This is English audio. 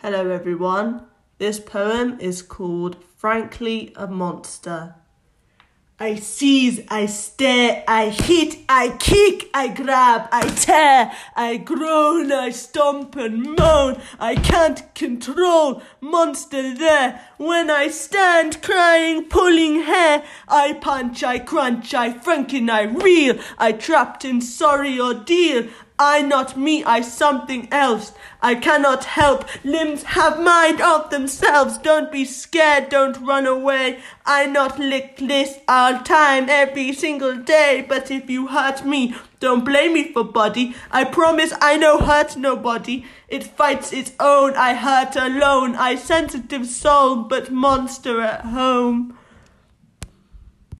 Hello, everyone. This poem is called Frankly a Monster. I seize, I stare, I hit, I kick, I grab, I tear, I groan, I stomp and moan. I can't control, monster there. When I stand crying, pulling hair, I punch, I crunch, I franken, I reel, I trapped in sorry ordeal. I not me, I something else. I cannot help. Limbs have mind of themselves. Don't be scared, don't run away. I not lick this all time, every single day. But if you hurt me, don't blame me for body. I promise I no hurt nobody. It fights its own. I hurt alone. I sensitive soul, but monster at home.